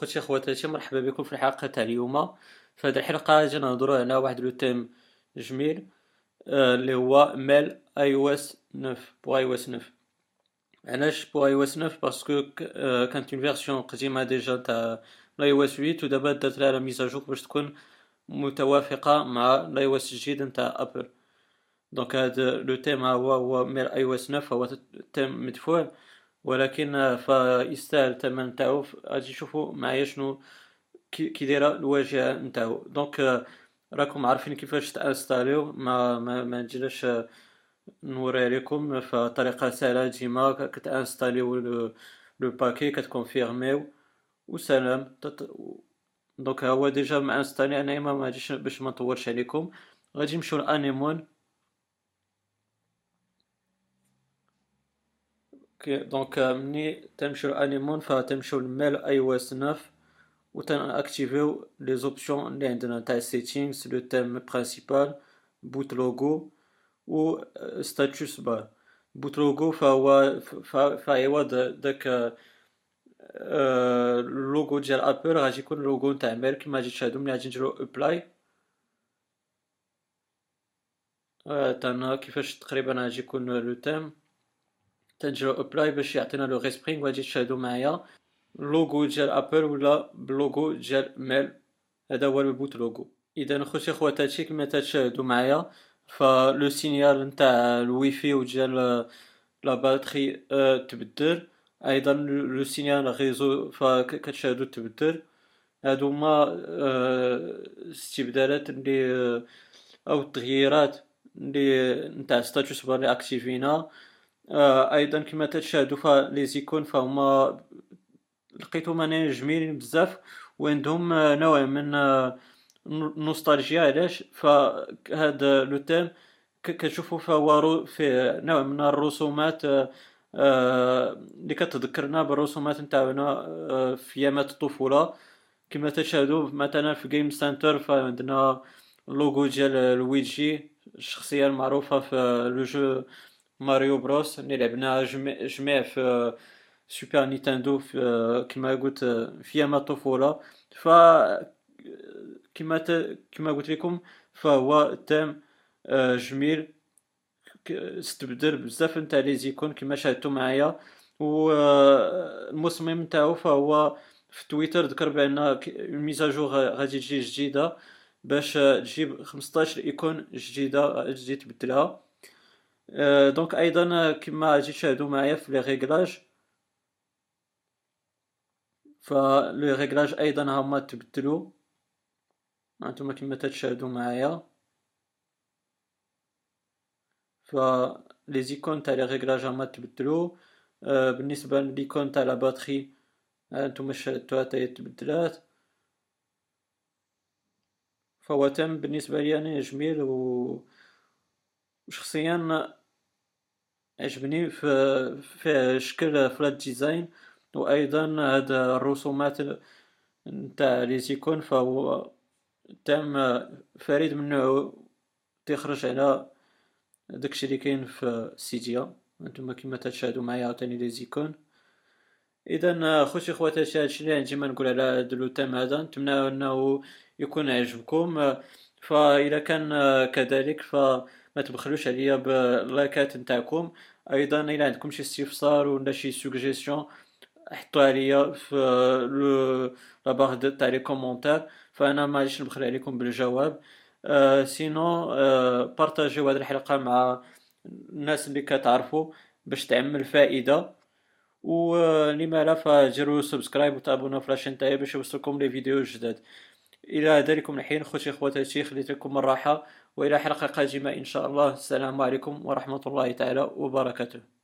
خوتي خواتاتي مرحبا بكم في الحلقة تاع اليوم. في هذه الحلقة جينا نهضروا على واحد le thème جميل آه، اللي هو ميل اي أو اس 9 بو اي أو اس 9 علاش بو اي أو اس 9 باسكو كانت اون فيرسيون قديمة ديجا تاع لاي أو اس 8 ودابا دات لها ميزاجور باش تكون متوافقة مع ل iOS الجديد نتاع Apple donc هذا le thème هو هو Mel iOS 9 هو thème مدفوع. ولكن فيستاهل الثمن نتاعو. غادي تشوفوا معايا شنو كي دايرة الواجهة نتاعو. donc راكم عارفين كيفاش ت installer يو. ما ما, ما نجيلاش نوري لكم فطريقه سهلة. ديما كتانستاليو لو باكي كتكونفيرميو. وسلام. donc هو déjà مع installé أنا ما غاديش باش ما نطولش عليكم. غادي نمشيو ل Anemone. donc مني تمشيو ل Anemone فتمشيو ل Mel iOS 9 و تن activer يو les options اللي عندنا تاع settings le thème principal boot logo و status bar boot logo فهو فعوض داك اللوغو ديال Apple غادي يكون اللوغو نتاع Mel كيما غادي تشاهدو ملي غادي نديرو apply تاعنا كيفاش تقريبا غادي يكون le thème تنديرو apply باش يعطينا le respring وغادي تشاهدو معايا اللوغو ديال Apple ولا بلوغو ديال Mel هذا هو ال boot logo اذا خوتي خواتاتي كما تشاهدوا معايا ف le signal نتاع الويفي وديال la batterie آه تبدل أيضا le signal réseau فكتشاهدوا تبدل هادو هما استبدالات اللي أو التغييرات اللي نتاع status bar اللي activer نا أيضا كما تشاهدوا ف les icônes فهما لقيتهم أنا جميلين بزاف وعندهم نوع من نوستالجيا علاش؟ فهذا le thème كتشوفوا فهو فيه نوع من الرسومات اللي كتذكرنا بالرسومات نتاعنا في أيامات الطفولة. كما تشاهدوا مثلا في Game Center فعندنا اللوغو ديال لويجي الشخصية المعروفة في le jeu Mario Bros اللي لعبناها جميع في Super Nintendo كما قلت في أيام الطفوله ف كما كما قلت لكم فهو thème جميل استبدل بزاف نتاع les icônes كما شاهدتوا معايا والمصمم نتاعو فهو في تويتر ذكر بان ال mise à jour غادي تجي جديده باش تجيب 15 icônes جديده غادي تبدلها donc أيضا كما غادي تشاهدوا معايا في les réglages ف les réglages أيضا هما تبدلوا هانتوما كما تشاهدوا معايا ف les icônes تاع les réglages هما تبدلوا بالنسبة l'icône تاع la batterie هانتوما شاهدتوها تاهي تبدلات فهو thème بالنسبة لي أنا جميل و شخصيا عجبني في في شكل flat design وأيضا هاد الرسومات نتاع les icônes فهو thème فريد من نوعه تخرج على داكشي اللي كاين في Cydia انتما كما تشاهدوا معايا عاوتاني les icônes اذا خوتي خواتاتي هادشي اللي عندي ما نقول على هاد le thème هذا. نتمنى أنه يكون عجبكم فإذا كان كذلك فما تبخلوش عليا بال like ات نتاعكم. أيضا إلى عندكم شي استفسار ولا شي سوجيستيون حطوها ليا في لو la barre تاع les commentaires فأنا غاديش نبخل عليكم بالجواب. أه sinon أه partager يو هذه الحلقة مع الناس اللي كتعرفوا باش تعمل فائدة. و لما لا؟ فديروا subscribe وت abonner او في la chaîne تاعي باش يوصلكم les vidéos الجداد إلى ذلكم الحين خوتي خواتاتي خليت لكم الراحه وإلى حلقة قادمة إن شاء الله. السلام عليكم ورحمة الله تعالى وبركاته.